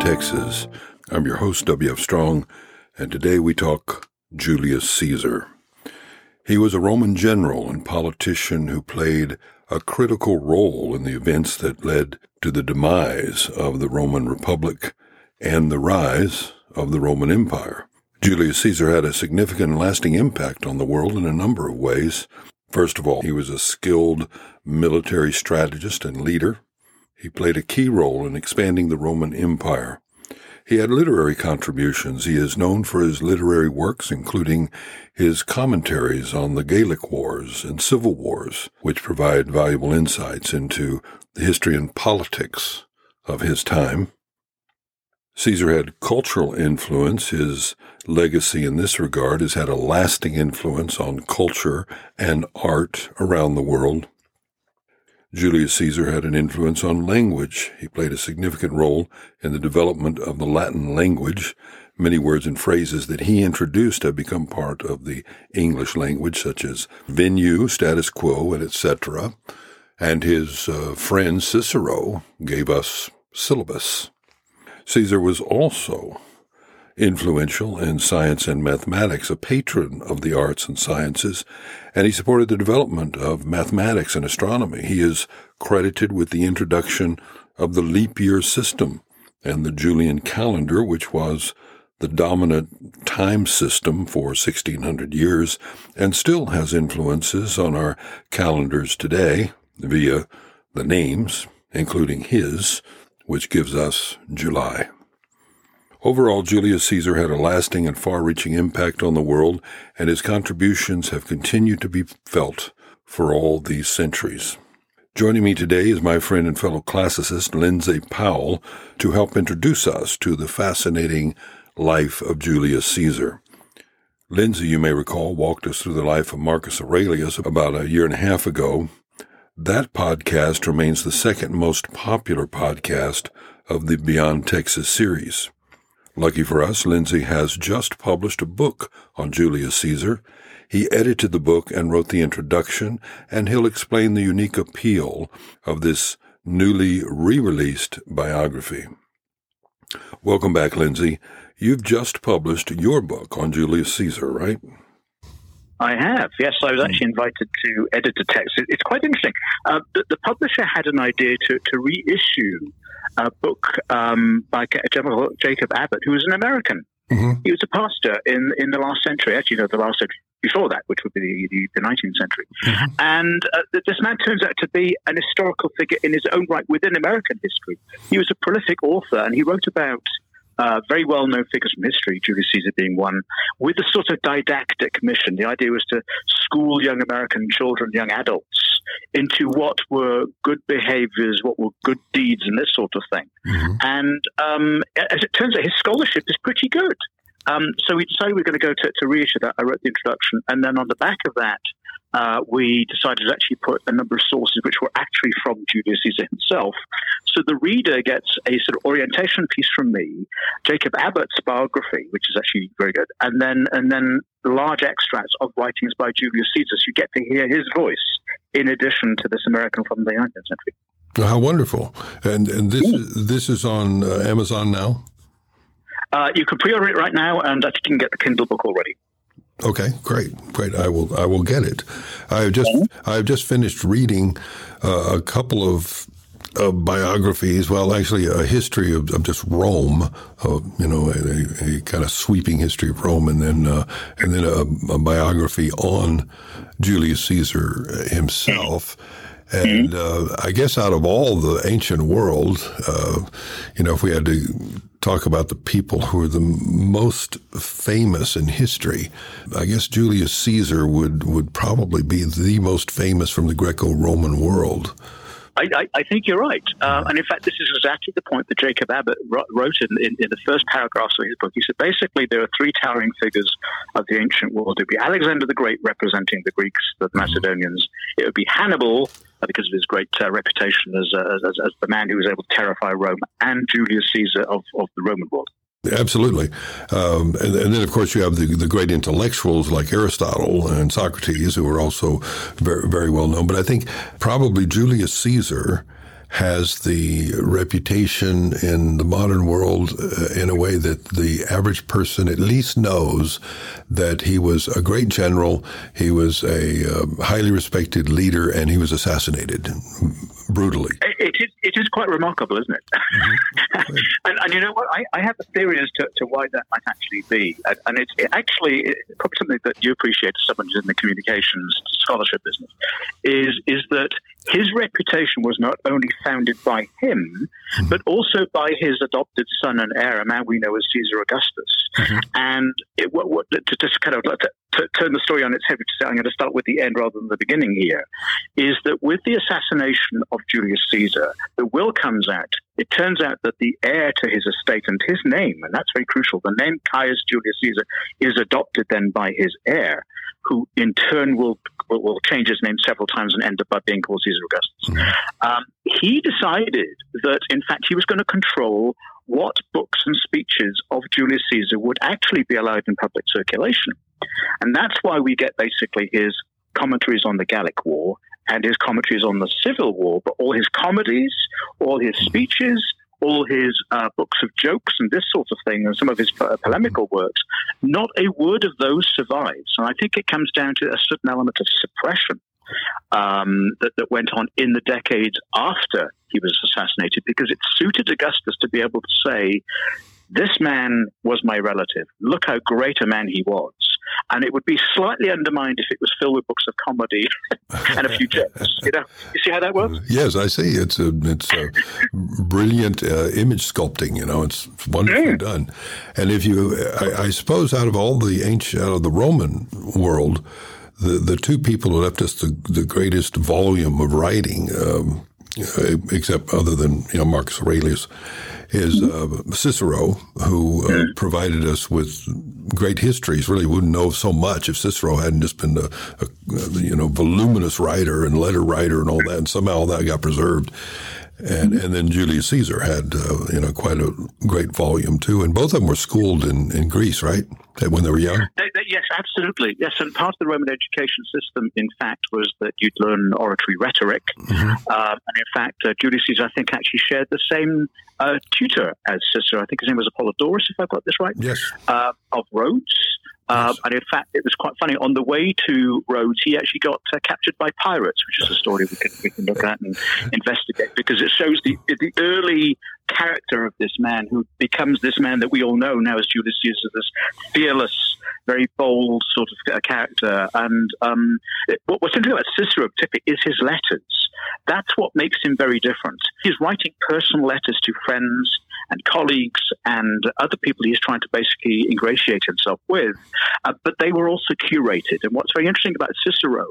Texas. I'm your host, W.F. Strong, and today we talk Julius Caesar. He was a Roman general and politician who played a critical role in the events that led to the demise of the Roman Republic and the rise of the Roman Empire. Julius Caesar had a significant and lasting impact on the world in a number of ways. First of all, he was a skilled military strategist and leader. He played a key role in expanding the Roman Empire. He had literary contributions. He is known for his literary works, including his commentaries on the Gallic Wars and Civil Wars, which provide valuable insights into the history and politics of his time. Caesar had cultural influence. His legacy in this regard has had a lasting influence on culture and art around the world. Julius Caesar had an influence on language. He played a significant role in the development of the Latin language. Many words and phrases that he introduced have become part of the English language, such as venue, status quo, and etc. And his uh, friend Cicero gave us syllabus. Caesar was also influential in science and mathematics, a patron of the arts and sciences, and he supported the development of mathematics and astronomy. He is credited with the introduction of the leap year system and the Julian calendar, which was the dominant time system for 1600 years and still has influences on our calendars today via the names, including his, which gives us July. Overall, Julius Caesar had a lasting and far reaching impact on the world, and his contributions have continued to be felt for all these centuries. Joining me today is my friend and fellow classicist Lindsay Powell to help introduce us to the fascinating life of Julius Caesar. Lindsay, you may recall, walked us through the life of Marcus Aurelius about a year and a half ago. That podcast remains the second most popular podcast of the Beyond Texas series. Lucky for us, Lindsay has just published a book on Julius Caesar. He edited the book and wrote the introduction, and he'll explain the unique appeal of this newly re-released biography. Welcome back, Lindsay. You've just published your book on Julius Caesar, right? I have, yes. I was actually invited to edit the text. It's quite interesting. Uh, the, the, publisher had an idea to, to reissue a book um, by General Jacob Abbott, who was an American. Mm-hmm. He was a pastor in in the last century, actually, no, the last century before that, which would be the, the 19th century. Mm-hmm. And uh, this man turns out to be an historical figure in his own right within American history. He was a prolific author, and he wrote about uh, very well known figures from history, Julius Caesar being one, with a sort of didactic mission. The idea was to school young American children, young adults, into what were good behaviors, what were good deeds, and this sort of thing. Mm-hmm. And um, as it turns out, his scholarship is pretty good. Um, so we decided we are going to go to, to reissue that. I wrote the introduction, and then on the back of that, uh, we decided to actually put a number of sources which were actually from Julius Caesar himself. So the reader gets a sort of orientation piece from me, Jacob Abbott's biography, which is actually very good, and then and then large extracts of writings by Julius Caesar. So you get to hear his voice in addition to this American from the 19th century. How wonderful! And and this is, this is on uh, Amazon now. Uh, you can pre-order it right now, and I think you can get the Kindle book already. Okay, great, great. I will, I will get it. I have just, I have just finished reading uh, a couple of uh, biographies. Well, actually, a history of, of just Rome. Uh, you know, a, a, kind of sweeping history of Rome, and then uh, and then a, a, biography on Julius Caesar himself. And uh, I guess out of all the ancient world, uh, you know, if we had to talk about the people who are the most famous in history, I guess Julius Caesar would, would probably be the most famous from the Greco Roman world. I, I, I, think you're right. Uh, and in fact, this is exactly the point that Jacob Abbott wrote in, in, in, the first paragraphs of his book. He said basically there are three towering figures of the ancient world. It would be Alexander the Great representing the Greeks, the mm-hmm. Macedonians. It would be Hannibal because of his great uh, reputation as, uh, as, as, the man who was able to terrify Rome, and Julius Caesar of, of the Roman world. Absolutely. Um, and, and, then, of course, you have the, the great intellectuals like Aristotle and Socrates, who are also very, very well known. But I think probably Julius Caesar has the reputation in the modern world uh, in a way that the average person at least knows that he was a great general, he was a uh, highly respected leader, and he was assassinated brutally. It is, it is quite remarkable, isn't it? Mm-hmm. and, and, you know what? I, I, have a theory as to, to, why that might actually be. And, and it's it actually it's probably something that you appreciate as someone who's in the communications scholarship business is, is that his reputation was not only founded by him, mm-hmm. but also by his adopted son and heir, a man we know as Caesar Augustus. Mm-hmm. And it, what, what, to just kind of to, turn the story on its head, I'm going to start with the end rather than the beginning here, is that with the assassination of Julius Caesar, the will comes out. It turns out that the heir to his estate and his name, and that's very crucial, the name Caius Julius Caesar is adopted then by his heir, who in turn will will, will change his name several times and end up by being called Caesar Augustus. Mm-hmm. Um, he decided that, in fact, he was going to control what books and speeches of Julius Caesar would actually be allowed in public circulation. And that's why we get basically his commentaries on the Gallic War and his commentaries on the Civil War, but all his comedies, all his speeches, all his uh, books of jokes and this sort of thing, and some of his polemical works, not a word of those survives. And I think it comes down to a certain element of suppression um, that, that went on in the decades after he was assassinated, because it suited Augustus to be able to say, this man was my relative. Look how great a man he was and it would be slightly undermined if it was filled with books of comedy and a few jokes. You know, you see how that works? Yes, I see. It's a it's a brilliant uh, image sculpting. You know, it's wonderfully mm. done. And if you, I, I, suppose, out of all the ancient, out of the Roman world, the the two people who left us the the greatest volume of writing. Um, except other than you know Marcus Aurelius, is uh, Cicero, who uh, provided us with great histories. Really wouldn't know so much if Cicero hadn't just been a, a, you know voluminous writer and letter writer and all that. And somehow all that got preserved. And, and then Julius Caesar had, uh, you know, quite a great volume too. And both of them were schooled in, in Greece, right? When they were young? They, they, yes, absolutely. Yes. And part of the Roman education system, in fact, was that you'd learn oratory rhetoric. Mm-hmm. Uh, and in fact, uh, Julius Caesar, I think, actually shared the same uh, tutor as Cicero. I think his name was Apollodorus, if I've got this right. Yes. Uh, of Rhodes. Uh, and in fact, it was quite funny. On the way to Rhodes, he actually got uh, captured by pirates, which is a story we can, we can look at and investigate because it shows the, the early character of this man who becomes this man that we all know now as Julius Caesar, this fearless, very bold sort of uh, character. And um, it, what's interesting about Cicero, particularly, is his letters. That's what makes him very different. He's writing personal letters to friends and colleagues and other people he's trying to basically ingratiate himself with, uh, but they were also curated. And what's very interesting about Cicero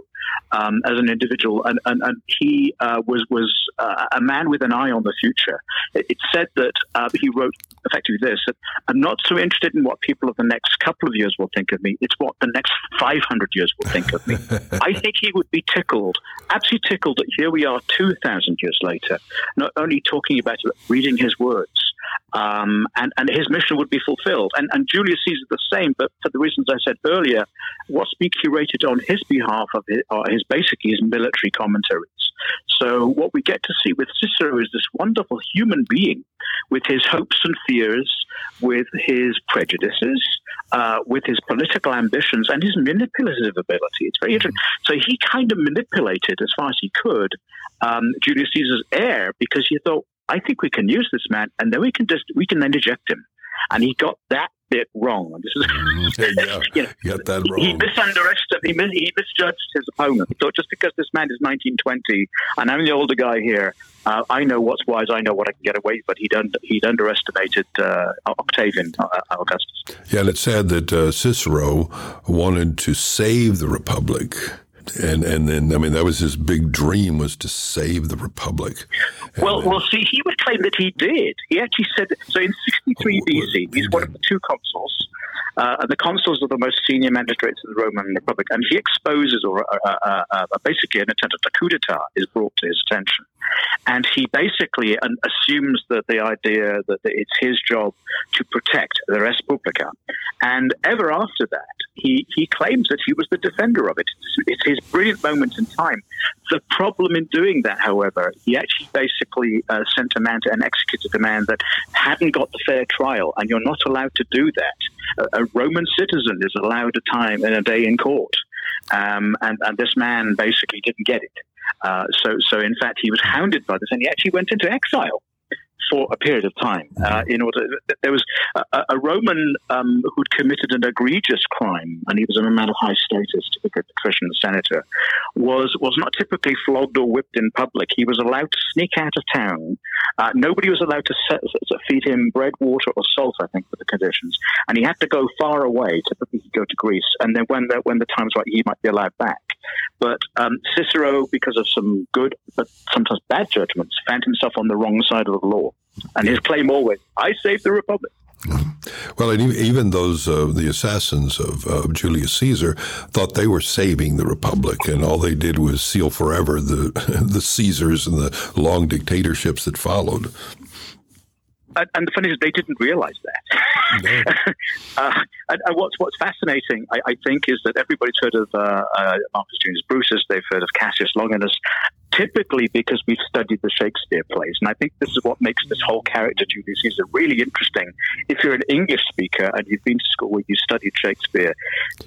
um, as an individual, and, and, and he uh, was was uh, a man with an eye on the future. It, it's said that uh, he wrote effectively this: that I'm not so interested in what people of the next couple of years will think of me. It's what the next 500 years will think of me. I think he would be tickled, absolutely tickled that here we are 2,000 years later, not only talking about reading his words. Um, and, and his mission would be fulfilled. And, and Julius Caesar the same, but for the reasons I said earlier, what's being curated on his behalf of his, uh, his basically his military commentaries. So what we get to see with Cicero is this wonderful human being with his hopes and fears, with his prejudices, uh, with his political ambitions, and his manipulative ability. It's very interesting. So he kind of manipulated as far as he could um, Julius Caesar's heir because he thought, I think we can use this man, and then we can just we can then eject him. And he got that bit wrong. This is, yeah, you know, got that wrong. He misunderestimated. He, mis- he misjudged his opponent. He thought just because this man is 1920 and I'm the older guy here, uh, I know what's wise. I know what I can get away. But he'd un- he'd underestimated uh, Octavian uh, Augustus. Yeah, and it's sad that uh, Cicero wanted to save the republic and and then I mean that was his big dream was to save the republic. well, then, uh, well, see, he would claim that he did. He actually said so in 63 BC. He's one of the two consuls. Uh, and the consuls are the most senior magistrates of the Roman Republic, and he exposes, or uh, uh, uh, uh basically, an attempt at a coup d'état is brought to his attention. and he basically assumes that the idea that it's his job to protect the res publica. And ever after that, he, he claims that he was the defender of it. It's his brilliant moment in time. The problem in doing that, however, he actually basically uh, sent a man to and executed a man that hadn't got the fair trial, and you're not allowed to do that. A, a Roman citizen is allowed a time and a day in court. Um, and, and this man basically didn't get it. Uh, so, so in fact, he was hounded by this, and he actually went into exile for a period of time. Uh, in order, there was a, a Roman um, who'd committed an egregious crime, and he was a man of high status, typically a patrician senator, was was not typically flogged or whipped in public. He was allowed to sneak out of town. Uh, nobody was allowed to set, feed him bread, water, or salt. I think, for the conditions, and he had to go far away. Typically, he'd go to Greece, and then when the when the time's right, he might be allowed back. But um, Cicero, because of some good but sometimes bad judgments, found himself on the wrong side of the law. And his claim always, I saved the Republic. Well, and even those uh, the assassins of, uh, Julius Caesar thought they were saving the republic, and all they did was seal forever the the Caesars and the long dictatorships that followed and the funny is, they didn't realize that. No. uh, and, and, what's what's fascinating, I, I, think, is that everybody's heard of uh, uh, Marcus Junius Brutus. They've heard of Cassius Longinus, typically because we've studied the Shakespeare plays. And I think this is what makes this whole character, Julius Caesar, really interesting. If you're an English speaker and you've been to school where you studied Shakespeare,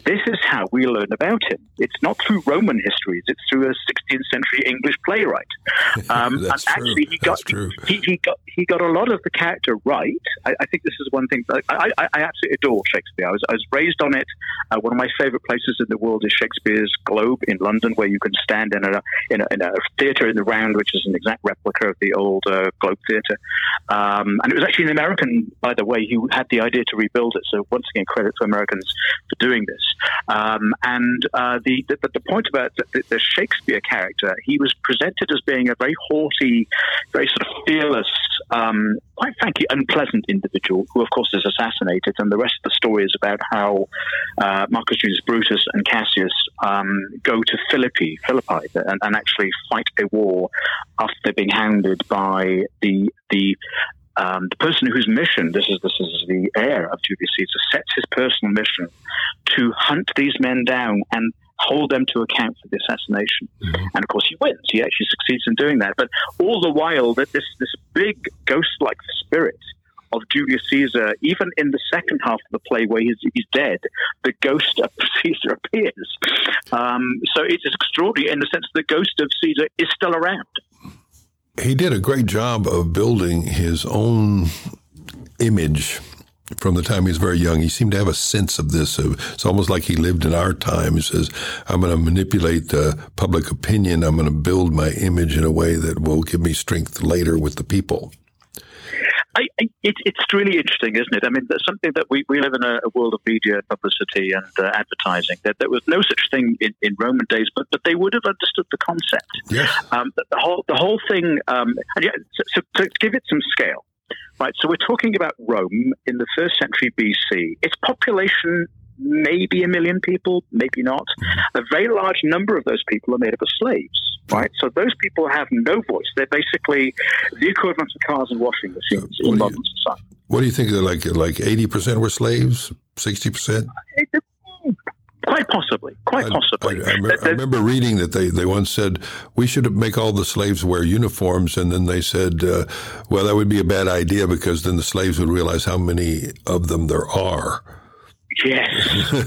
this is how we learn about him. It's not through Roman histories; it's through a 16th century English playwright. Um, and actually, he got he, he, got he got a lot of the character right. I, I think this is one thing. I, I, I, absolutely adore Shakespeare. I was, I was raised on it. Uh, one of my favorite places in the world is Shakespeare's Globe in London, where you can stand in a in a, in a theatre in the round, which is an exact replica of the old uh, Globe Theatre. Um, and it was actually an American, by the way, who had the idea to rebuild it. So once again, credit to Americans for doing this. Um, and uh, the, the, the point about the, the, Shakespeare character, he was presented as being a very haughty, very sort of fearless, um, quite frankly, unpleasant individual who, of course, is assassinated. And the rest of the story is about how uh, Marcus Junius Brutus and Cassius um, go to Philippi, Philippi, and, and actually fight a war after they're being hounded by the the um, the person whose mission this is this is the heir of Julius Caesar sets his personal mission to hunt these men down and hold them to account for the assassination. Mm-hmm. And of course, he wins. He actually succeeds in doing that. But all the while, that this this big ghost-like spirit of Julius Caesar, even in the second half of the play where he's, he's dead, the ghost of Caesar appears. Um, so it's extraordinary in the sense that the ghost of Caesar is still around. He did a great job of building his own image from the time he was very young. He seemed to have a sense of this. It's almost like he lived in our time. He says, I'm going to manipulate uh, public opinion. I'm going to build my image in a way that will give me strength later with the people. I, I, it, it's really interesting, isn't it? I mean, there's something that we, we live in a, a world of media, publicity, and uh, advertising. That there was no such thing in, in Roman days, but but they would have understood the concept. Yes. Um, the, the whole the whole thing. Um, and yeah, so, so to give it some scale, right? So we're talking about Rome in the first century BC. Its population maybe a million people, maybe not. A very large number of those people are made up of slaves, right? So those people have no voice. They're basically the equivalent of cars and washing machines in modern society. What do you think? Like like eighty percent were slaves, sixty percent. Quite possibly, quite I, possibly. I, I, remember, I, remember, reading that they, they once said we should make all the slaves wear uniforms, and then they said, uh, well, that would be a bad idea because then the slaves would realize how many of them there are. Yes,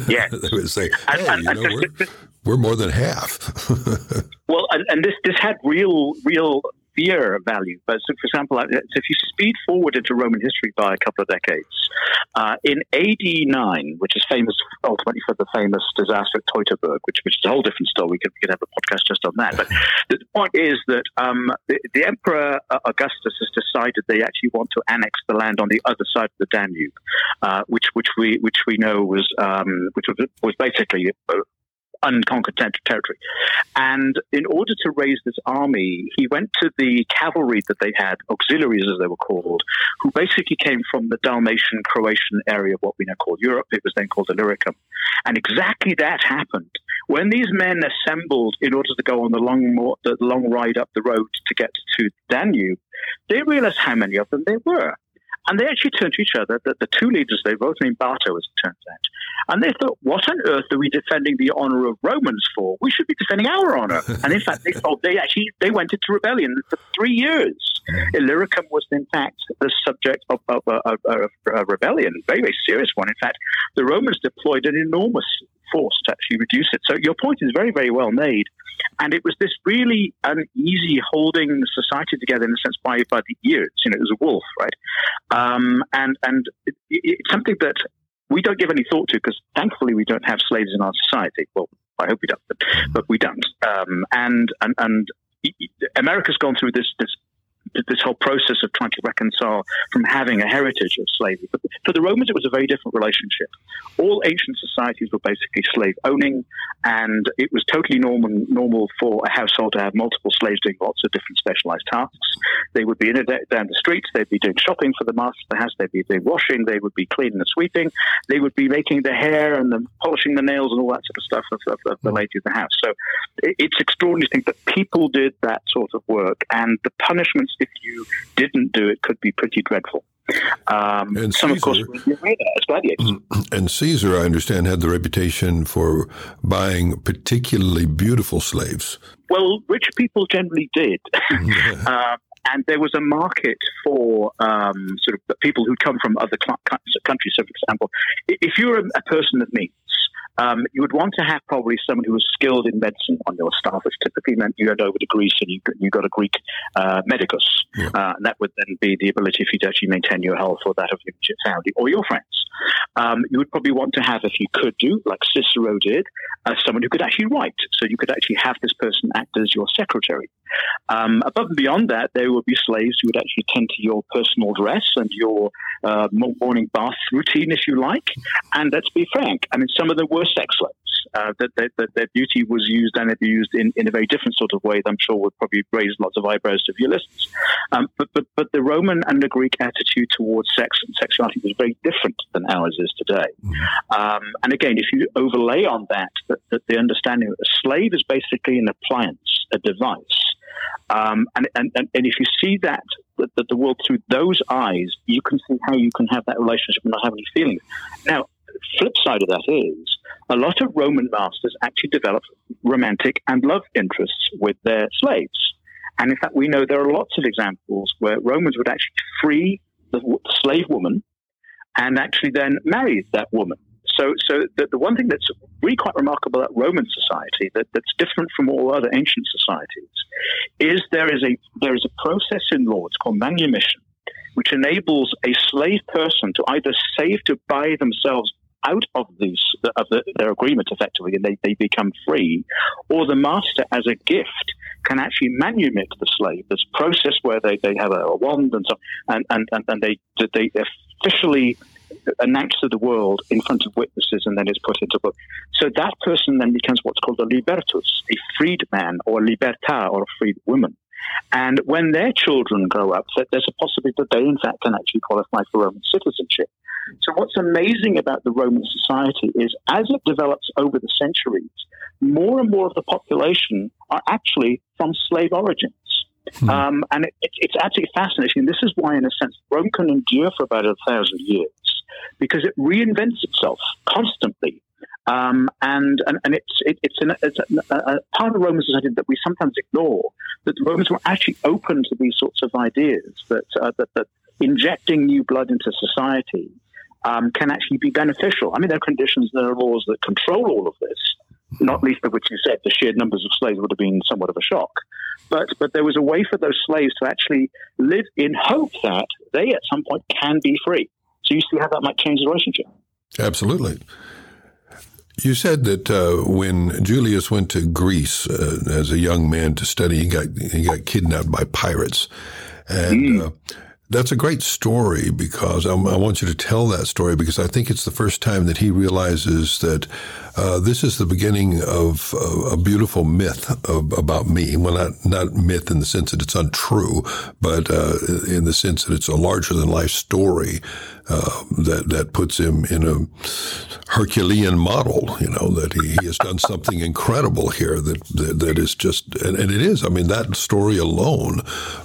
yes. they would say, "Hey, and, and, you know, we're, we're, more than half." well, and, and, this this had real real fear value. But so for example, uh, if you speed forward into Roman history by a couple of decades, uh, in AD 9, which is famous ultimately for the famous disaster at Teutoburg, which, which is a whole different story. We could, we could have a podcast just on that. But the point is that um, the, the, Emperor uh, Augustus has decided they actually want to annex the land on the other side of the Danube, uh, which which we which we know was um, which was, was basically uh, unconquered territory. And in order to raise this army, he went to the cavalry that they had, auxiliaries as they were called, who basically came from the Dalmatian Croatian area of what we now call Europe. It was then called Illyricum. And exactly that happened When these men assembled in order to go on the long, the long ride up the road to get to Danube, they realized how many of them there were. And they actually turned to each other, the, the two leaders, they both named Bato, as it turns out. And they thought, what on earth are we defending the honor of Romans for? We should be defending our honor. and in fact, they thought they actually, they went into rebellion for three years. Illyricum was, in fact, the subject of, of, of, of a rebellion, a very, very serious one. In fact, the Romans deployed an enormous force to actually reduce it. So your point is very, very well made. And it was this really uneasy holding society together in a sense by, by the ears. You know, it was a wolf, right? Um, and and it, it's something that we don't give any thought to because thankfully we don't have slaves in our society. Well, I hope we don't, but, but we don't. Um, and, and, and America's gone through this, this this whole process of trying to reconcile from having a heritage of slavery. But for the Romans, it was a very different relationship. All ancient societies were basically slave owning, and it was totally normal, normal for a household to have multiple slaves doing lots of different specialized tasks. They would be in a, down the streets, they'd be doing shopping for the master of the house, they'd be doing washing, they would be cleaning and sweeping, they would be making the hair and the, polishing the nails and all that sort of stuff of, of, of the lady of the house. So it, it's extraordinary to think that people did that sort of work, and the punishments if you didn't do it could be pretty dreadful. Um, and some, Caesar, of course, as gladiators. And Caesar, I understand, had the reputation for buying particularly beautiful slaves. Well, rich people generally did. uh, and there was a market for um, sort of people who'd come from other countries. So, for example, if you're a, a person of means, um, you would want to have probably someone who was skilled in medicine on your staff, which typically meant you went over to Greece and you, you got a Greek uh, medicus. Yeah. Uh, and that would then be the ability for you to actually maintain your health or that of your family or your friends. Um, you would probably want to have, if you could do, like Cicero did, uh, someone who could actually write. So you could actually have this person act as your secretary. Um, above and beyond that, there would be slaves who would actually tend to your personal dress and your uh, morning bath routine, if you like. And let's be frank, I mean, some of them were sex slaves. Uh, that, that, that, their beauty was used and abused in, in a very different sort of way that I'm sure would probably raise lots of eyebrows to your listeners. Um, but, but, but the Roman and the Greek attitude towards sex and sexuality was very different than ours is today. Mm-hmm. Um, and again, if you overlay on that, that, that the understanding that a slave is basically an appliance, a device, um, and, and, and if you see that, that, the world through those eyes, you can see how you can have that relationship and not have any feelings. Now, flip side of that is a lot of Roman masters actually developed romantic and love interests with their slaves. And in fact, we know there are lots of examples where Romans would actually free the slave woman and actually then marry that woman. So, so the, the one thing that's really quite remarkable about Roman society that, that's different from all other ancient societies is there is a there is a process in law. It's called manumission, which enables a slave person to either save to buy themselves out of these of the, their agreement effectively, and they, they become free, or the master, as a gift, can actually manumit the slave. This process where they, they have a, a wand and so and, and, and they they officially announced to the world in front of witnesses and then is put into book. So that person then becomes what's called a libertus, a freed man or a liberta or a freed woman. And when their children grow up, there's a possibility that they, in fact, can actually qualify for Roman citizenship. So, what's amazing about the Roman society is as it develops over the centuries, more and more of the population are actually from slave origins. Hmm. Um, and it, it, it's absolutely fascinating. This is why, in a sense, Rome can endure for about a thousand years because it reinvents itself constantly. Um, and, and, and it's, it, it's, an, it's a, a, part of the Roman society that we sometimes ignore, that the Romans were actually open to these sorts of ideas, that, uh, that, that injecting new blood into society um, can actually be beneficial. I mean, there are conditions, there are laws that control all of this, not least of which you said the sheer numbers of slaves would have been somewhat of a shock. But, but there was a way for those slaves to actually live in hope that they at some point can be free. So you see how that might change the relationship. Absolutely. You said that uh, when Julius went to Greece uh, as a young man to study, he got he got kidnapped by pirates, and mm. uh, That's a great story because I, I want you to tell that story because I think it's the first time that he realizes that uh, this is the beginning of uh, a beautiful myth of, about me. Well, not not myth in the sense that it's untrue, but uh, in the sense that it's a larger than life story uh, that that puts him in a Herculean model. You know that he, he has done something incredible here. That that, that is just and, and, it is. I mean, that story alone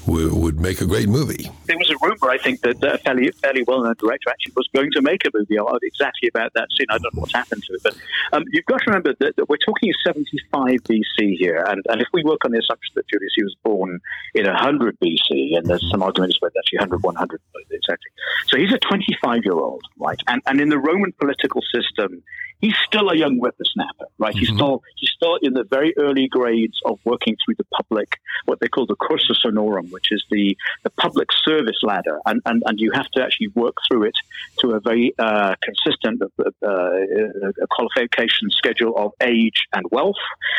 would, would make a great movie. There was a rumor, I think, that a fairly fairly well known director actually was going to make a movie exactly about that scene. I don't know what's happened to it, but um, you've got to remember that, that, we're talking 75 BC here, and, and if we work on the assumption that Julius he was born in 100 BC, and there's some arguments about actually 100, 100 exactly. So he's a 25 year old, right? And and in the Roman political system, he's still a young whippersnapper, right? Mm-hmm. He's still he's still in the very early grades of working through the public, what they call the cursus honorum, which is the, the public service ladder, and, and and you have to actually work through it to a very uh, consistent uh, uh, qualification schedule of age and wealth,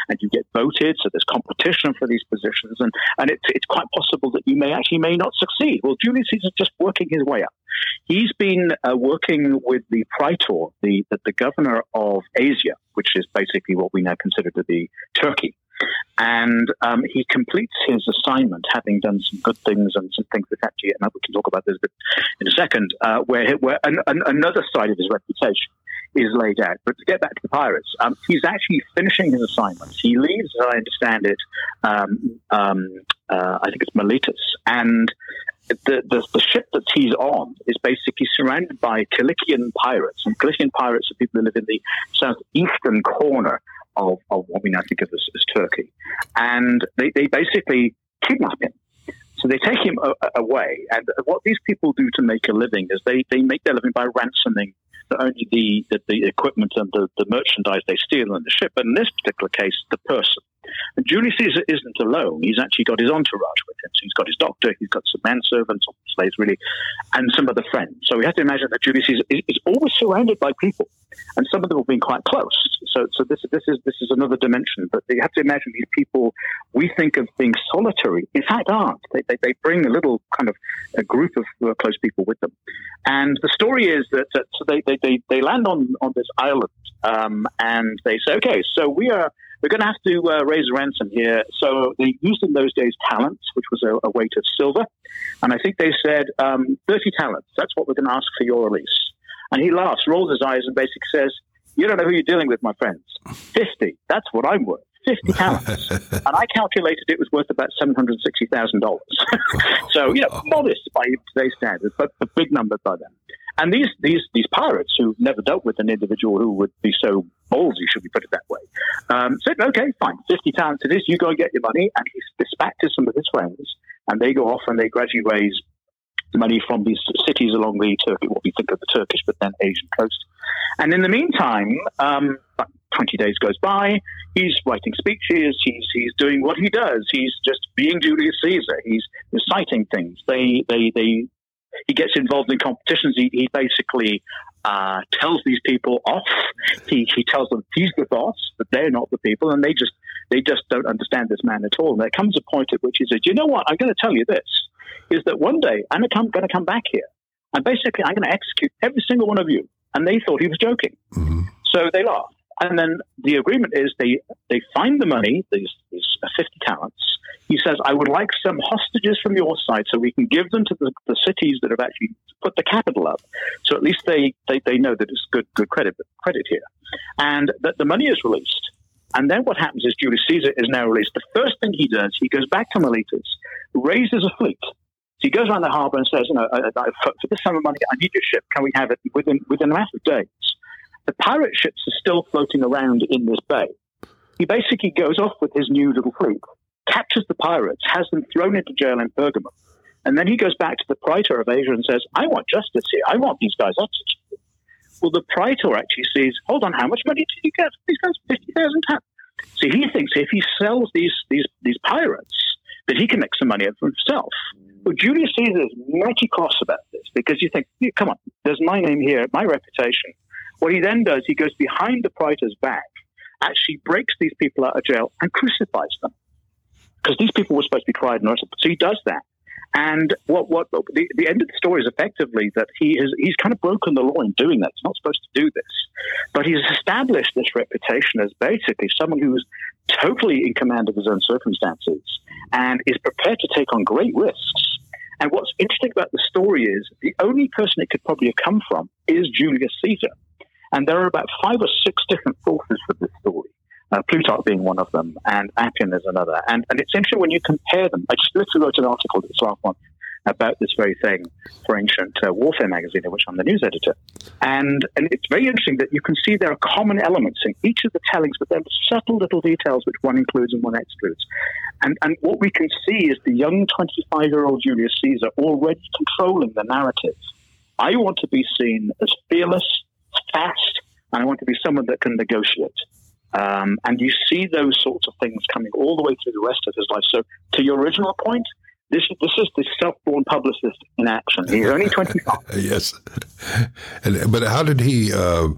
and you get voted. So there's competition for these positions, and and it's it's quite possible that you may actually may not succeed. Well, Julius is just working his way up. He's been uh, working with the praetor, the, the, the governor of Asia, which is basically what we now consider to be Turkey. And um, he completes his assignment, having done some good things and some things that actually, and we can talk about this in a second, uh, where, where an, an, another side of his reputation is laid out. But to get back to the pirates, um, he's actually finishing his assignment. He leaves, as I understand it, um, um, uh, I think it's Miletus, and the, the, the, ship that he's on is basically surrounded by Cilician pirates. And Cilician pirates are people who live in the southeastern corner of, of what we now think of as, as Turkey. And they, they basically kidnap him. So they take him a, away. And what these people do to make a living is they, they make their living by ransoming not only the, the, the equipment and the, the merchandise they steal on the ship, but in this particular case, the person. And Julius Caesar isn't alone. He's actually got his entourage with him. So he's got his doctor, he's got some manservants, slaves really, and some other friends. So we have to imagine that Julius Caesar is always surrounded by people, and some of them have been quite close. So, so this, this is this is another dimension. But you have to imagine these people we think of being solitary. In fact, aren't. They, they, they bring a little kind of a group of uh, close people with them. And the story is that, that so they, they, they, they land on on this island, um, and they say, okay, so we are we're going to have to uh, raise a ransom here. So they used in those days talents, which was a, a weight of silver. And I think they said um, 30 talents. That's what we're going to ask for your release. And he laughs, rolls his eyes, and basically says, You don't know who you're dealing with, my friends. 50. That's what I'm worth. 50 talents. and I calculated it was worth about $760,000. so, you know, modest by today's standards, but a big number by then. And these, these, these pirates who never dealt with an individual who would be so ballsy, should we put it that way, um, said, okay, fine, 50 talents it is, you go and get your money. And he dispatches some of his friends, and they go off and they gradually raise money from these cities along the Turkey, what we think of the Turkish, but then Asian coast. And in the meantime, um, 20 days goes by. He's writing speeches. He's, he's doing what he does. He's just being Julius Caesar. He's reciting things. They, they, they he gets involved in competitions. He, he basically uh, tells these people off. He, he tells them he's the boss, but they're not the people, and they just they just don't understand this man at all. And there comes a point at which he says, "You know what? I'm going to tell you this: is that one day I'm going to come back here, and basically I'm going to execute every single one of you." And they thought he was joking, mm-hmm. so they laughed. And then the agreement is they they find the money, these, these 50 talents. He says, I would like some hostages from your side so we can give them to the, the cities that have actually put the capital up. So at least they, they, they know that it's good good credit credit here. And that the money is released. And then what happens is Julius Caesar is now released. The first thing he does, he goes back to Miletus, raises a fleet. So he goes around the harbor and says, you know, for this sum of money, I need your ship. Can we have it within, within a matter of days? The pirate ships are still floating around in this bay. He basically goes off with his new little fleet, captures the pirates, has them thrown into jail in Pergamum, and then he goes back to the praetor of Asia and says, I want justice here. I want these guys executed. Well, the praetor actually says, hold on, how much money did you get? These guys, 50,000 pounds. So he thinks if he sells these, these, these pirates, that he can make some money for himself. Well, Julius Caesar is mighty cross about this because you think, come on, there's my name here, my reputation. What he then does, he goes behind the praetor's back, actually breaks these people out of jail and crucifies them. Because these people were supposed to be tried and arrested. So he does that. And what what the, the end of the story is effectively that he has he's kind of broken the law in doing that. He's not supposed to do this, but he's established this reputation as basically someone who's totally in command of his own circumstances and is prepared to take on great risks. And what's interesting about the story is the only person it could probably have come from is Julius Caesar. And there are about five or six different sources for this story uh, Plutarch being one of them, and Appian is another. And, and it's interesting when you compare them. I just literally wrote an article this last month about this very thing for Ancient uh, Warfare magazine, in which I'm the news editor. And, and it's very interesting that you can see there are common elements in each of the tellings, but there are subtle little details which one includes and one excludes. And, and what we can see is the young 25 year old Julius Caesar already controlling the narrative. I want to be seen as fearless, fast, and I want to be someone that can negotiate. Um, and you see those sorts of things coming all the way through the rest of his life. So, to your original point, this is this is the self-born publicist in action. He's only twenty-five. yes, and, but how did he uh,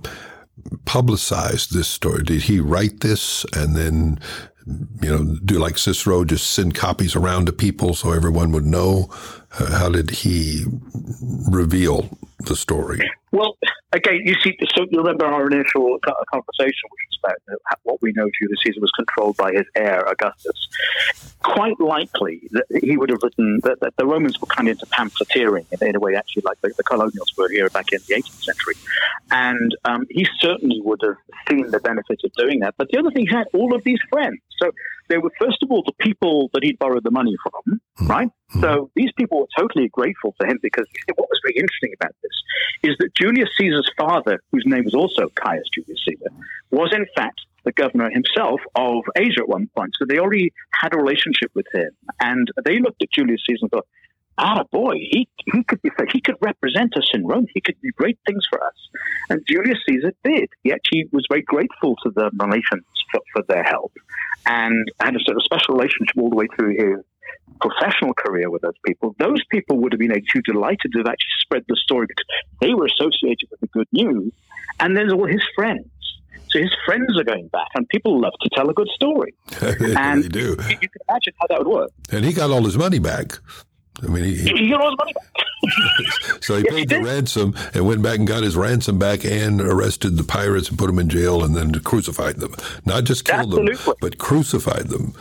publicize this story? Did he write this and then, you know, do like Cicero, just send copies around to people so everyone would know? Uh, how did he reveal the story? Well, again, you see, so you remember our initial conversation, which about what we know Julius Caesar was controlled by his heir, Augustus. Quite likely that he would have written that, that the Romans were kind of into pamphleteering in, in a way, actually, like the, the, colonials were here back in the 18th century. And um, he certainly would have seen the benefit of doing that. But the other thing, he had all of these friends. So there were, first of all, the people that he'd borrowed the money from, mm-hmm. right? Mm-hmm. So these people were totally grateful for him because what was very interesting about this is that Julius Caesar's father, whose name was also Caius Julius Caesar, was in fact the governor himself of Asia at one point. So they already had a relationship with him. And they looked at Julius Caesar and thought, ah, boy, he, he could be, he could represent us in Rome. He could do great things for us. And Julius Caesar did. He actually was very grateful to the Milesians for, for their help and had a sort of special relationship all the way through his professional career with those people, those people would have been too delighted to have actually spread the story because they were associated with the good news. And there's all his friends. So his friends are going back, and people love to tell a good story. and they do. You, you, can imagine how that would work. And he got all his money back. I mean, he, he, he got all his money back. so he paid he the ransom and went back and got his ransom back and arrested the pirates and put them in jail and then crucified them. Not just killed Absolutely. them, but crucified them.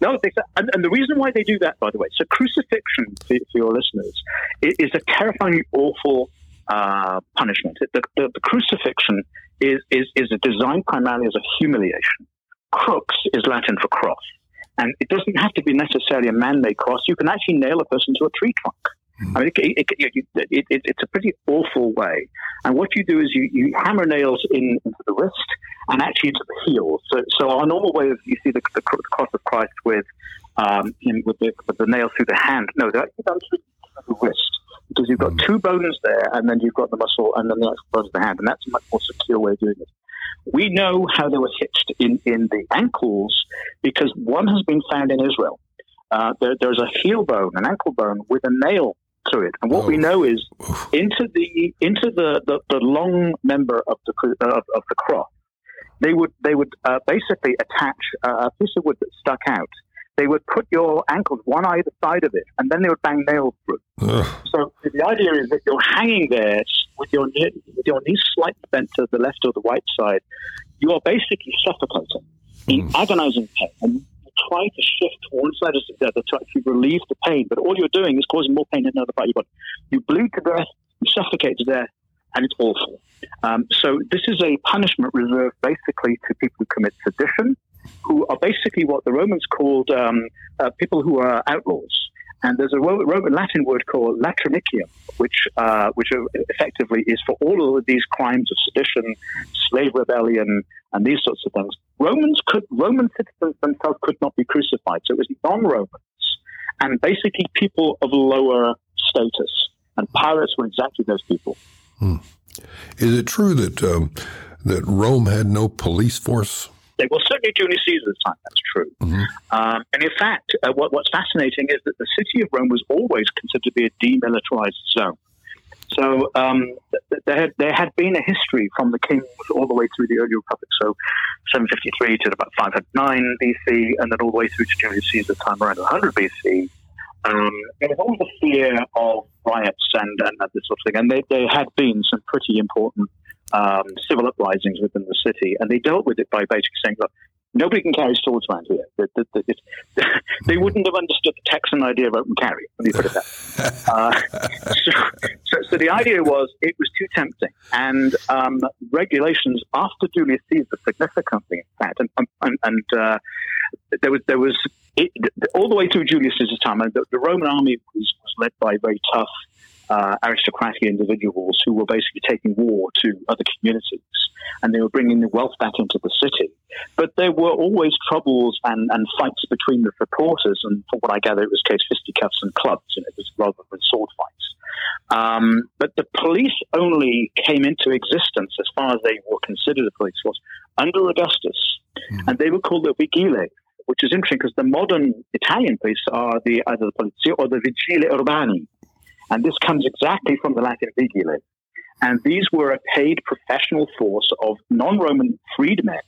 No, they, and, and, the reason why they do that, by the way, so crucifixion for, for your listeners is a terrifyingly awful uh, punishment. The, the, the, crucifixion is, is, is designed primarily as a humiliation. Crux is Latin for cross. And it doesn't have to be necessarily a man made cross. You can actually nail a person to a tree trunk. Mm. I mean, it, it, it, it's a pretty awful way. And what you do is you, you hammer nails in, into the wrist and actually into the heel. So, so our normal way is you see the, the cross of Christ with, um, in, with, the, with the nail through the hand. No, they're actually done through the wrist because you've got mm. two bones there and then you've got the muscle and then the actual bone of the hand. And that's a much more secure way of doing it. We know how they were hitched in, in the ankles because one has been found in Israel. Uh, there, there's a heel bone, an ankle bone, with a nail to it. And what oh. we know is into the into the, the, the long member of the of, of, the cross, they would they would uh, basically attach a piece of wood that stuck out. They would put your ankles one either side of it, and then they would bang nails through. Ugh. So the idea is that you're hanging there with your knee, with your knees slightly bent to the left or the right side. You are basically suffocating in mm. agonizing pain. And you try to shift one side or the other to actually relieve the pain, but all you're doing is causing more pain in another part of your body. You bleed to death, you suffocate to death, and it's awful. Um, so this is a punishment reserved basically to people who commit sedition, who are basically what the Romans called um, uh, people who are outlaws. And there's a Roman Latin word called latrocinium, which uh, which effectively is for all of these crimes of sedition, slave rebellion, and these sorts of things. Romans could Roman citizens themselves could not be crucified, so it was non-Romans and basically people of lower status. And pirates were exactly those people. Hmm. Is it true that um, that Rome had no police force? They well, certainly Julius Caesar's time, that's true. Mm-hmm. Um, and in fact, uh, what, what's fascinating is that the city of Rome was always considered to be a demilitarized zone. So um, there, had, there had been a history from the kings all the way through the early republic. So 753 to about 509 BC, and then all the way through to Julius Caesar's time around 100 BC, Um, there was always a fear of riots and, and this sort of thing, and there, there had been some pretty important um, civil uprisings within the city, and they dealt with it by basically saying, look, nobody can carry swords around here. They, they, they, they wouldn't have understood the Texan idea of open carry, let me put it that uh, so, so, so, the idea was it was too tempting, and um, regulations after Julius Caesar significantly, in fact, and, and, and uh, there was there was it, all the way through Julius Caesar's time, the, the Roman army was, was led by very tough uh, aristocratic individuals who were basically taking war to other communities and they were bringing the wealth back into the city. But there were always troubles and, and fights between the supporters, and from what I gather, it was case fisticuffs and clubs, and it was rather than sword fights. Um, but the police only came into existence, as far as they were considered the police was, under Augustus, mm-hmm. and they were called the Vigile, which is interesting because the modern Italian police are the either the Polizia or the Vigili Urbani. And this comes exactly from the Latin vigile. And these were a paid professional force of non Roman freedmen.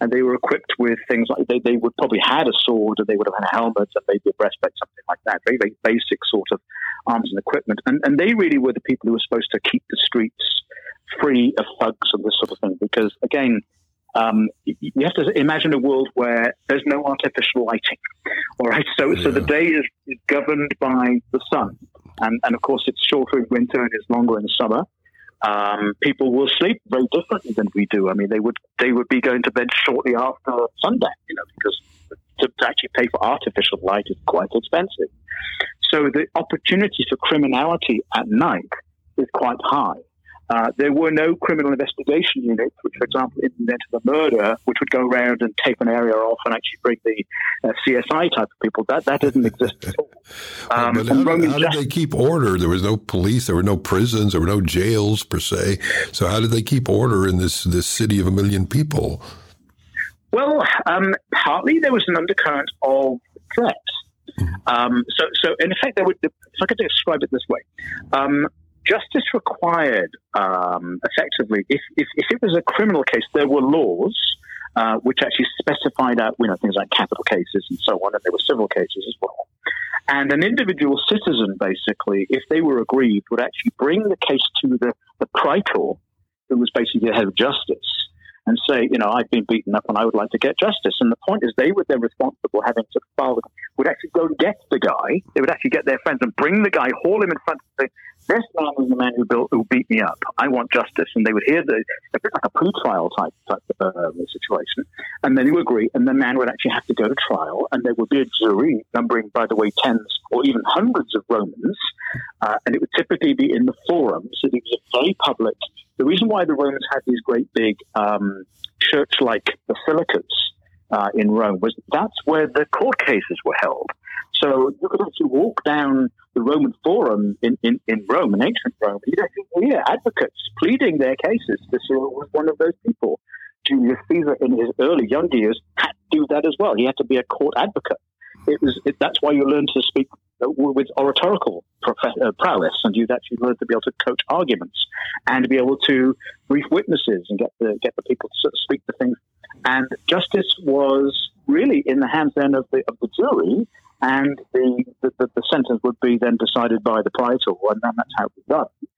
And they were equipped with things like they, they would probably had a sword, and they would have had a helmet, and maybe a breastplate, something like that. Very, very basic sort of arms and equipment. And, and they really were the people who were supposed to keep the streets free of thugs and this sort of thing. Because, again, um, you have to imagine a world where there's no artificial lighting. All right, so yeah. so the day is governed by the sun, and and of course it's shorter in winter and it's longer in summer. Um, people will sleep very differently than we do. I mean, they would they would be going to bed shortly after sundown, you know, because to, to actually pay for artificial light is quite expensive. So the opportunity for criminality at night is quite high. Uh, there were no criminal investigation units, which, for example, in the event of a murder, which would go around and tape an area off and actually bring the uh, CSI type of people. That that didn't exist at all. Um, how, did, how did they keep order? There was no police, there were no prisons, there were no jails per se. So how did they keep order in this this city of a million people? Well, um, partly there was an undercurrent of threats. Mm-hmm. Um, so, so in effect, there would. If I could describe it this way, um, justice required, um, effectively, if, if, if, it was a criminal case, there were laws uh, which actually specified out, you know, things like capital cases and so on, and there were civil cases as well. And an individual citizen, basically, if they were aggrieved, would actually bring the case to the, the praetor, who was basically the head of justice, and say, you know, I've been beaten up and I would like to get justice. And the point is, they were then responsible, having to file, would actually go and get the guy. They would actually get their friends and bring the guy, haul him in front of the this man was the man who built, who beat me up. I want justice, and they would hear the a bit like a pre-trial type type uh, situation, and then you agree, and the man would actually have to go to trial, and there would be a jury numbering, by the way, tens or even hundreds of Romans, uh, and it would typically be in the forum, so it was very public. The reason why the Romans had these great big um, church-like basilicas uh, in Rome was that's where the court cases were held. So you could actually walk down the Roman Forum in, in, in Rome, in ancient Rome, you'd actually hear advocates pleading their cases. This was one of those people. Julius Caesar, in his early young years, had to do that as well. He had to be a court advocate. It was it, that's why you learn to speak with oratorical uh, prowess, and you'd actually learn to be able to coach arguments and be able to brief witnesses and get the get the people to speak the things. And justice was really in the hands then of the of the jury, and the, the, the, sentence would be then decided by the praetor, and then that's how it was done.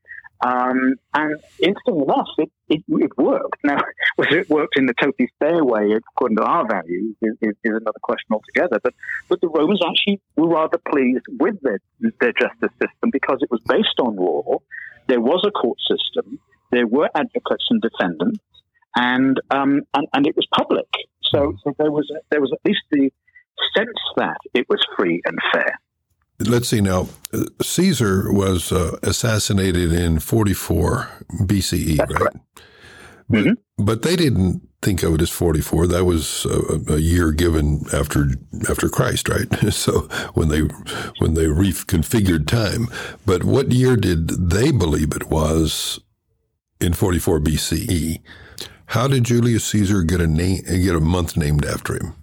Um, and interesting enough, it, it, it, worked. Now, whether it worked in the totally fair way, according to our values, is, is, is, another question altogether. But, but the Romans actually were rather pleased with their, their justice system because it was based on law. There was a court system. There were advocates and defendants, and um, and, and it was public. So, so there was there was at least the sense that it was free and fair. Let's see now. Caesar was uh, assassinated in 44 BCE, That's right? But, mm-hmm. but, they didn't think of it as 44. That was a, a, year given after after Christ, right? So when they when they reconfigured time. But what year did they believe it was in 44 BCE? How did Julius Caesar get a name get a month named after him?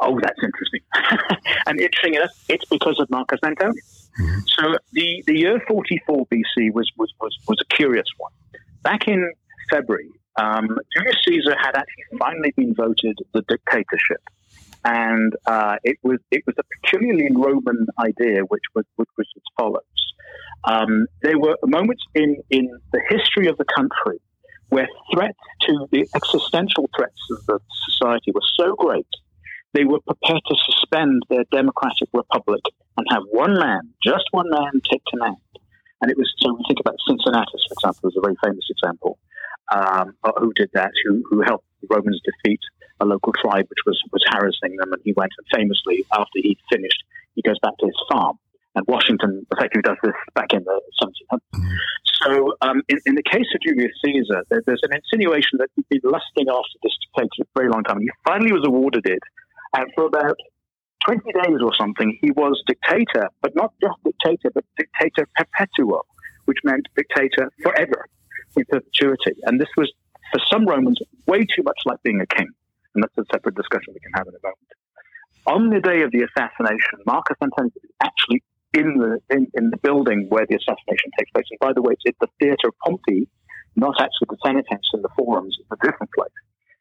Oh, that's interesting. and interesting enough, it's because of Marcus Antonius. Mm-hmm. So the, the year 44 BC was, was, was, was a curious one. Back in February, um, Julius Caesar had actually finally been voted the dictatorship. and uh, it was it was a peculiarly Roman idea, which was which was as follows. Um, there were moments in in the history of the country where threats to the existential threats of the society were so great, they were prepared to suspend their democratic republic and have one man, just one man, take command. And it was so we think about Cincinnatus, for example, is a very famous example, um, who did that, who who helped the Romans defeat a local tribe which was was harassing them, and he went and famously after he finished, he goes back to his farm. And Washington effectively does this back in the 1700s. Mm-hmm. So, um, in, in, the case of Julius Caesar, there, there's an insinuation that he'd been lusting after this dictator for a very long time. And he finally was awarded it, and for about 20 days or something, he was dictator, but not just dictator, but dictator perpetuo, which meant dictator forever, in perpetuity. And this was, for some Romans, way too much like being a king. And that's a separate discussion we can have in a moment. On the day of the assassination, Marcus Antonius is actually in the in, in, the building where the assassination takes place. And by the way, it's at the theatre of Pompey, not actually the Senate House in the Forums. It's a different place.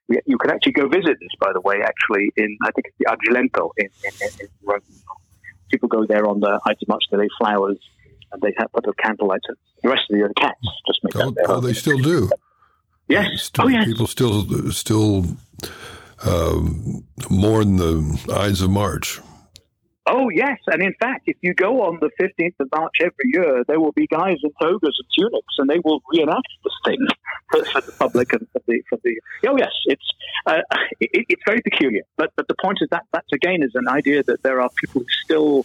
You can actually go visit this, by the way, actually, in, I think it's the Argilento in, in, in Rome. People go there on the of March, they lay flowers, and they have put a candlelight. The rest of the other cats just make oh, Oh, they still do? Yes. Still, oh, yes. People still, still um, mourn the Ides of March. Oh, yes. And in fact, if you go on the 15th of March every year, there will be guys in togas and tunics, and they will reenact this thing for, for the public and for the, for the. Oh, yes. It's, uh, it, it's very peculiar. But, but the point is that that, again, is an idea that there are people who still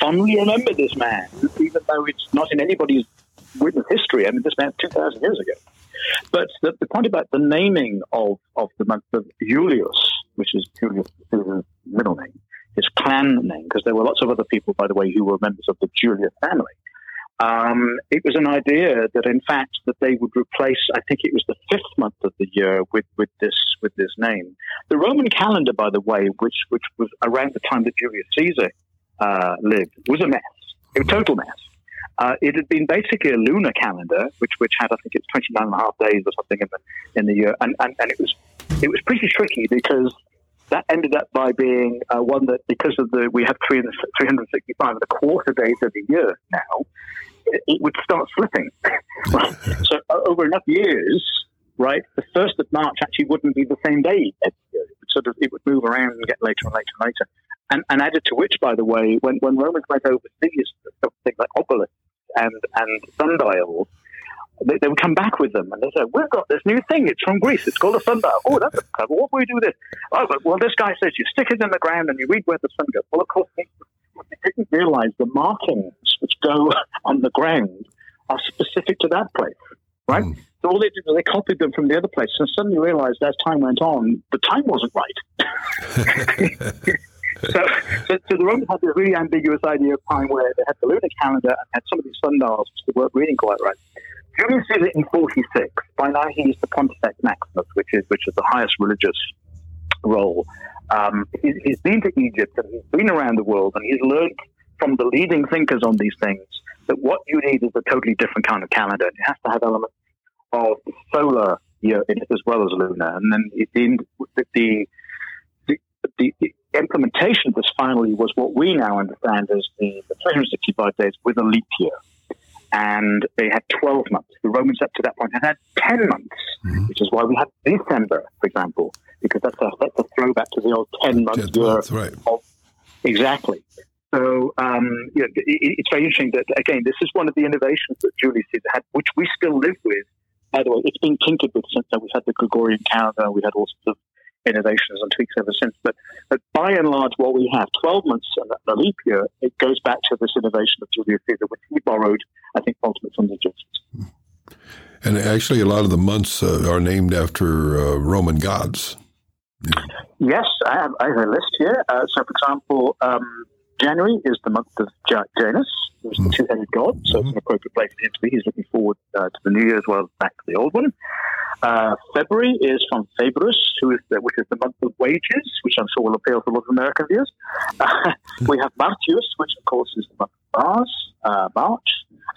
fondly remember this man, even though it's not in anybody's written history. I mean, this man 2,000 years ago. But the, the, point about the naming of, of the month of Julius, which is Julius' middle name, his clan name, because there were lots of other people, by the way, who were members of the Julius family. Um, it was an idea that, in fact, that they would replace. I think it was the fifth month of the year with, with this with this name. The Roman calendar, by the way, which which was around the time that Julius Caesar uh, lived, was a mess. A total mess. Uh, it had been basically a lunar calendar, which which had I think it's 29 and a half days or something in the in the year, and, and, and it was it was pretty tricky because that ended up by being uh, one that because of the we have 365 and a quarter days of the year now, it, it would start slipping. so uh, over enough years, right, the first of March actually wouldn't be the same day. It would sort of it would move around and get later and later and later. And, and added to which, by the way, when, when Romans went overseas, something like obelisks and and sundials they, they, would come back with them and they say, We've got this new thing. It's from Greece. It's called a sundial. Oh, that's clever. What do we do with this? Oh, well, this guy says you stick it in the ground and you read where the sun goes. Well, of course, they, they didn't realize the markings which go on the ground are specific to that place, right? Mm. So all they did was they copied them from the other place and suddenly realized as time went on, the time wasn't right. so, so, so, the Romans had this really ambiguous idea of time where they had the lunar calendar and had some of these sundials which weren't reading quite right. Julius Caesar in 46. By now he's the Pontifex Maximus, which is which is the highest religious role. Um, he's, he's been to Egypt and he's been around the world and he's learned from the leading thinkers on these things that what you need is a totally different kind of calendar. It has to have elements of solar year in it as well as lunar. And then the, the, the, the, the implementation of this finally was what we now understand as the 365 days with a leap year and they had 12 months. The Romans up to that point had had 10 months, mm-hmm. which is why we have December, for example, because that's a, that's a throwback to the old 10 month year. Months, right. Of, exactly. So um, you know, it, it's very interesting that, again, this is one of the innovations that Julius Caesar had, which we still live with. By the way, it's been tinkered with since then. We've had the Gregorian calendar, we had all sorts of innovations and tweaks ever since. But, but by and large, what we have, 12 months and a leap year, it goes back to this innovation of Julius Caesar, which he borrowed, I think, ultimately from the Egyptians. And actually, a lot of the months uh, are named after uh, Roman gods. Yeah. Yes, I have, I have, a list here. Uh, so, for example, um, January is the month of Janus, who's the mm-hmm. two-headed god, so mm-hmm. it's an appropriate place for him to be. He's looking forward uh, to the new year as well as back to the old one. Uh, February is from February, who is the, which is the month of wages, which I'm sure will appeal to a lot of American viewers. Uh, we have Martius, which of course is the month of Mars, uh, March,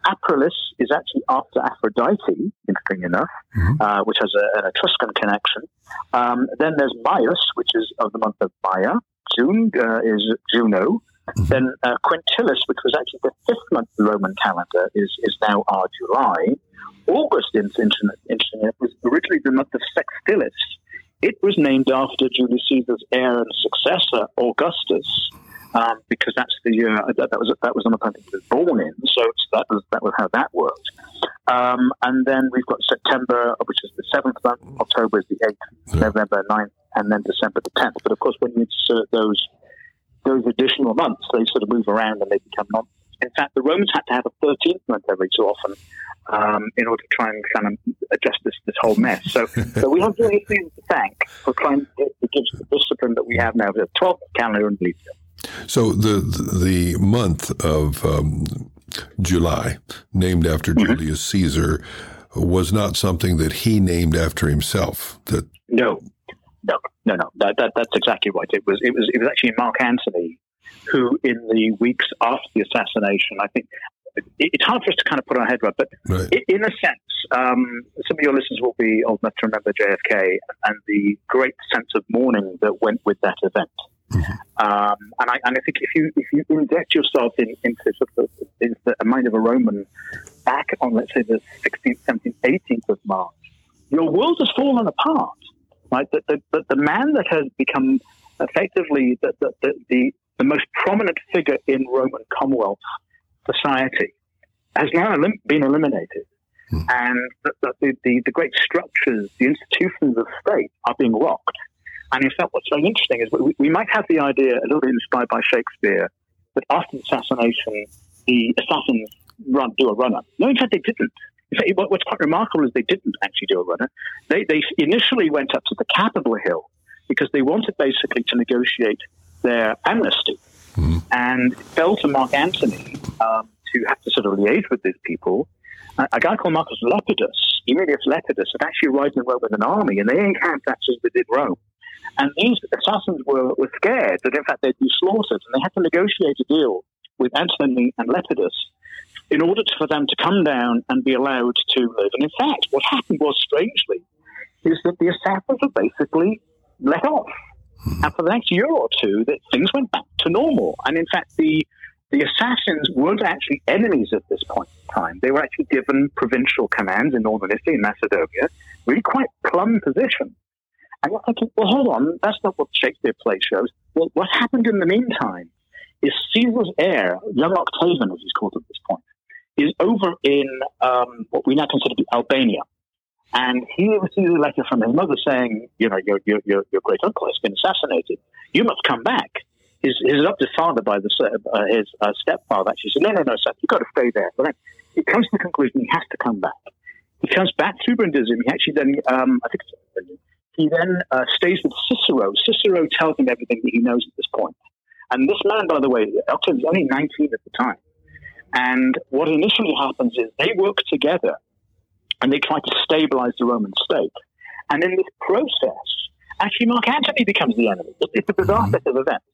Aprilis is actually after Aphrodite, interesting enough, mm-hmm. uh, which has a, an Etruscan connection. Um, then there's Maius, which is of the month of Maia. June uh, is Juno. Mm-hmm. Then uh, Quintilis, which was actually the fifth month of the Roman calendar, is, is now our July. August, interestingly, was originally the month of Sextilis. It was named after Julius Caesar's heir and successor, Augustus um, because that's the year uh, that, that, was that was on the I he was born in. So that was that was how that worked. Um, and then we've got September, which is the seventh month. October is the eighth. Yeah. November 9th, and then December the tenth. But of course, when you insert those those additional months, they sort of move around and they become non. In fact, the Romans had to have a 13th month every so often um, in order to try and kind of adjust this, this whole mess. So, so we have Julius Caesar to thank for trying to give the discipline that we have now, the 12th calendar and believe so the the month of um, July, named after mm-hmm. Julius Caesar, was not something that he named after himself. That no, no, no, no. That, that that's exactly right. It was it was it was actually Mark Antony who, in the weeks after the assassination, I think it's hard for us to kind of put our head around, but right. in a sense, um, some of your listeners will be old enough to remember JFK and the great sense of mourning that went with that event. Mm-hmm. Um, and, I, and I think if you if you inject yourself in, into sort of into the mind of a Roman back on let's say the 16th, 17th, 18th of March, your world has fallen apart. Right, the, the, the, the man that has become effectively the, the, the, the, most prominent figure in Roman Commonwealth society has now elim- been eliminated. Mm. And the, the, the, the, great structures, the institutions of state are being rocked. And in fact, what's very interesting is we, we might have the idea, a little bit inspired by Shakespeare, that after the assassination, the assassins run, do a runner. No, in fact, they didn't. In fact, what's quite remarkable is they didn't actually do a runner. They, they initially went up to the Capitol Hill because they wanted basically to negotiate their amnesty. Mm-hmm. And it fell to Mark Antony um, to have to sort of liaise with these people. Uh, a guy called Marcus Lepidus, Aemilius Lepidus, had actually arrived in Rome with an army, and they encamped actually within Rome. And these assassins were, were scared that, in fact, they'd be slaughtered, and they had to negotiate a deal with Antony and Lepidus in order to, for them to come down and be allowed to live. And in fact, what happened was, strangely, is that the assassins were basically let off. Hmm. And for the next year or two, that things went back to normal. And in fact, the the assassins weren't actually enemies at this point in time. They were actually given provincial commands in northern Italy and Macedonia, really quite plum positions. And you're thinking, well, hold on, that's not what Shakespeare play shows. Well, what happened in the meantime is Caesar's heir, young Octavian, as he's called at this point, is over in um, what we now consider to be Albania. And he receives a letter from his mother saying, you know, your, your, your, your great uncle has been assassinated. You must come back. His, his adopted father, by the, uh, his uh, stepfather, actually said, no, no, no, son, you've got to stay there. But then he comes to the conclusion he has to come back. He comes back through Brindisium. He actually then, um, I think he then uh, stays with Cicero. Cicero tells him everything that he knows at this point. And this man, by the way, Octavian's only 19 at the time. And what initially happens is they work together and they try to stabilize the Roman state. And in this process, actually, Mark Antony becomes the enemy. It's a bizarre mm-hmm. set of events.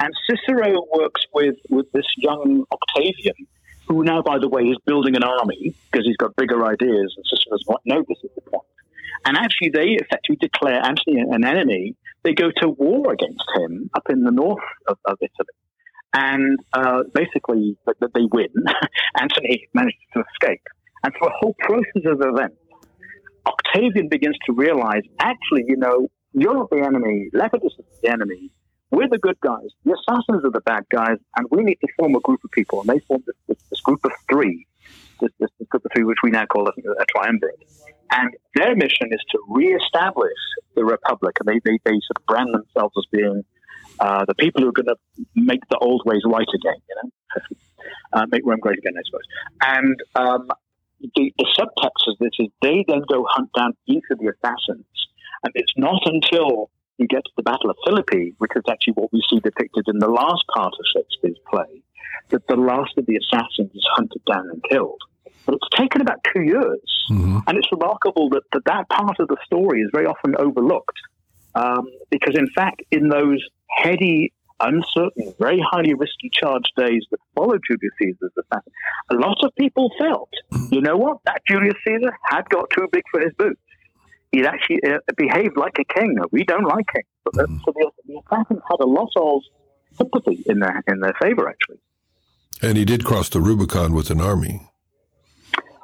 And Cicero works with, with this young Octavian, who now, by the way, is building an army because he's got bigger ideas, and Cicero doesn't know this at the point. And actually, they effectively declare Antony an enemy. They go to war against him up in the north of, of Italy. And uh, basically, that they win. Antony manages to escape. And through a whole process of events, Octavian begins to realize actually, you know, you're not the enemy, Lepidus is the enemy. We're the good guys. The assassins are the bad guys, and we need to form a group of people. And they form this, this, this group of three, this, this, group of three, which we now call a, a triumvirate. And their mission is to reestablish the republic. And they, they, they sort of brand themselves as being uh, the people who are going to make the old ways right again, you know, uh, make Rome great again, I suppose. And um, the, the subtext of this is they then go hunt down each of the assassins. And it's not until you get to the Battle of Philippi, which is actually what we see depicted in the last part of Shakespeare's play, that the last of the assassins is hunted down and killed. But it's taken about two years. Mm-hmm. And it's remarkable that, that that part of the story is very often overlooked. Um, because, in fact, in those heady uncertain, very highly risky charged days that followed Julius Caesar's assassination, a lot of people felt, you know what, that Julius Caesar had got too big for his boots. He'd actually uh, behaved like a king. We don't like kings. But, uh, so the, the assassins had a lot of sympathy in their, in their favor, actually. And he did cross the Rubicon with an army.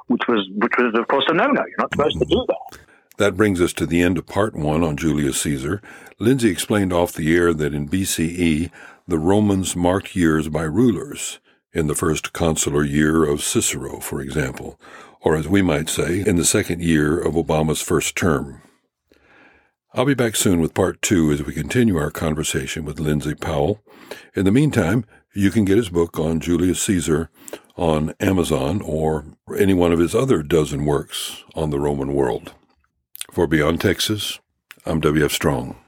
Which was, which was of course, a no-no. You're not supposed to do that. That brings us to the end of part one on Julius Caesar. Lindsay explained off the air that in BCE, the Romans marked years by rulers, in the first consular year of Cicero, for example, or as we might say, in the second year of Obama's first term. I'll be back soon with part two as we continue our conversation with Lindsay Powell. In the meantime, you can get his book on Julius Caesar on Amazon or any one of his other dozen works on the Roman world. For Beyond Texas, I'm W.F. Strong.